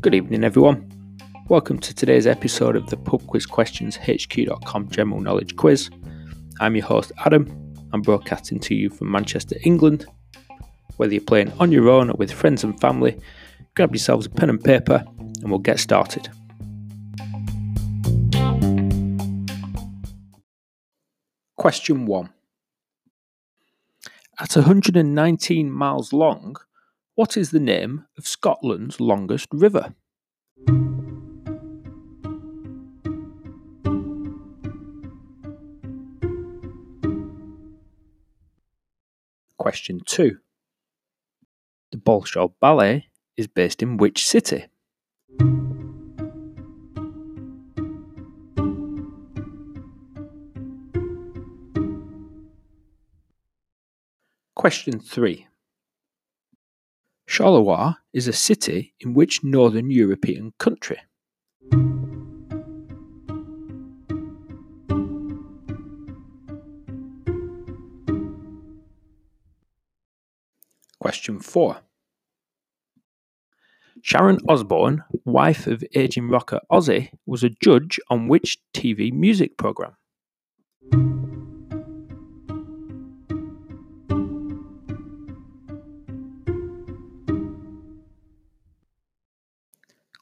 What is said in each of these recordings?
Good evening, everyone. Welcome to today's episode of the Pub Quiz Questions HQ.com General Knowledge Quiz. I'm your host, Adam. I'm broadcasting to you from Manchester, England. Whether you're playing on your own or with friends and family, grab yourselves a pen and paper and we'll get started. Question 1 At 119 miles long, what is the name of Scotland's longest river? Question 2 The Bolshoi Ballet is based in which city? Question 3 Charleroi is a city in which northern European country? Question 4 Sharon Osbourne, wife of aging rocker Ozzy, was a judge on which TV music programme?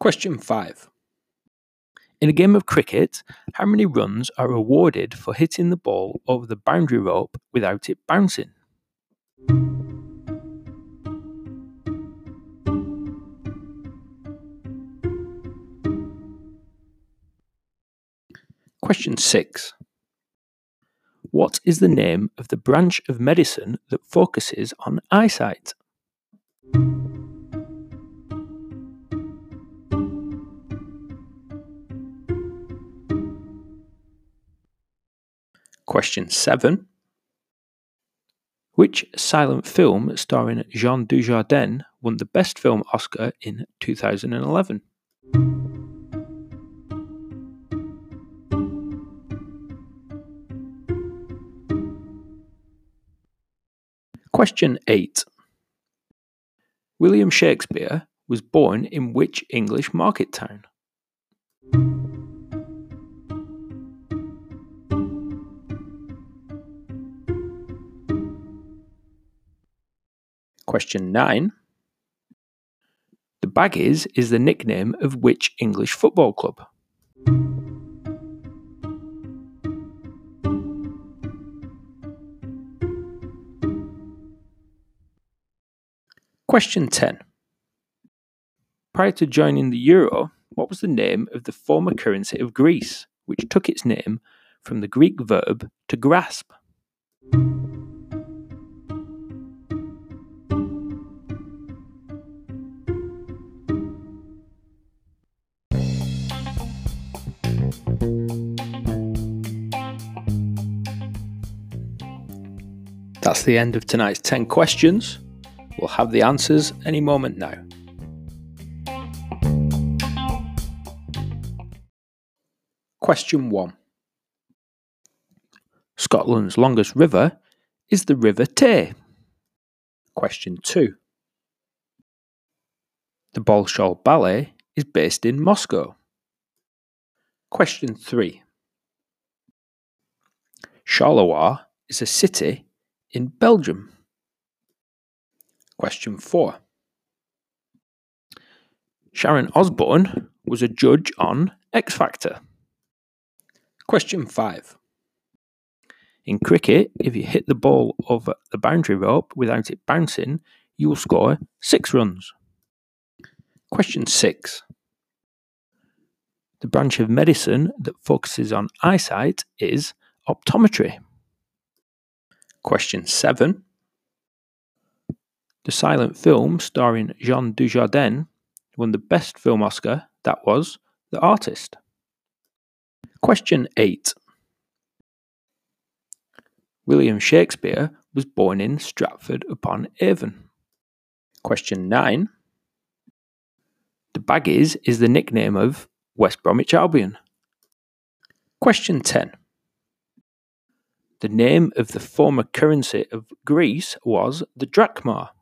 Question 5. In a game of cricket, how many runs are awarded for hitting the ball over the boundary rope without it bouncing? Question 6. What is the name of the branch of medicine that focuses on eyesight? Question 7. Which silent film starring Jean Dujardin won the Best Film Oscar in 2011? Question 8. William Shakespeare was born in which English market town? Question 9. The Baggies is the nickname of which English football club? Question 10. Prior to joining the euro, what was the name of the former currency of Greece, which took its name from the Greek verb to grasp? That's the end of tonight's 10 questions. We'll have the answers any moment now. Question 1 Scotland's longest river is the River Tay. Question 2 The Bolshoi Ballet is based in Moscow. Question 3 Charleroi is a city in Belgium? Question 4. Sharon Osbourne was a judge on X Factor. Question 5. In cricket, if you hit the ball over the boundary rope without it bouncing, you will score 6 runs. Question 6. The branch of medicine that focuses on eyesight is optometry. Question 7. The silent film starring Jean Dujardin won the Best Film Oscar, that was The Artist. Question 8. William Shakespeare was born in Stratford upon Avon. Question 9. The Baggies is the nickname of West Bromwich Albion. Question 10. The name of the former currency of Greece was the drachma.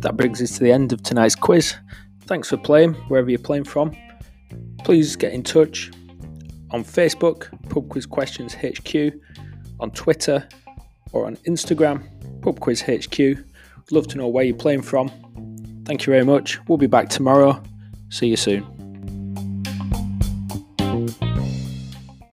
That brings us to the end of tonight's quiz. Thanks for playing, wherever you're playing from. Please get in touch on Facebook, Pub Quiz Questions HQ, on Twitter, or on Instagram, Pub Quiz HQ. Love to know where you're playing from. Thank you very much. We'll be back tomorrow. See you soon.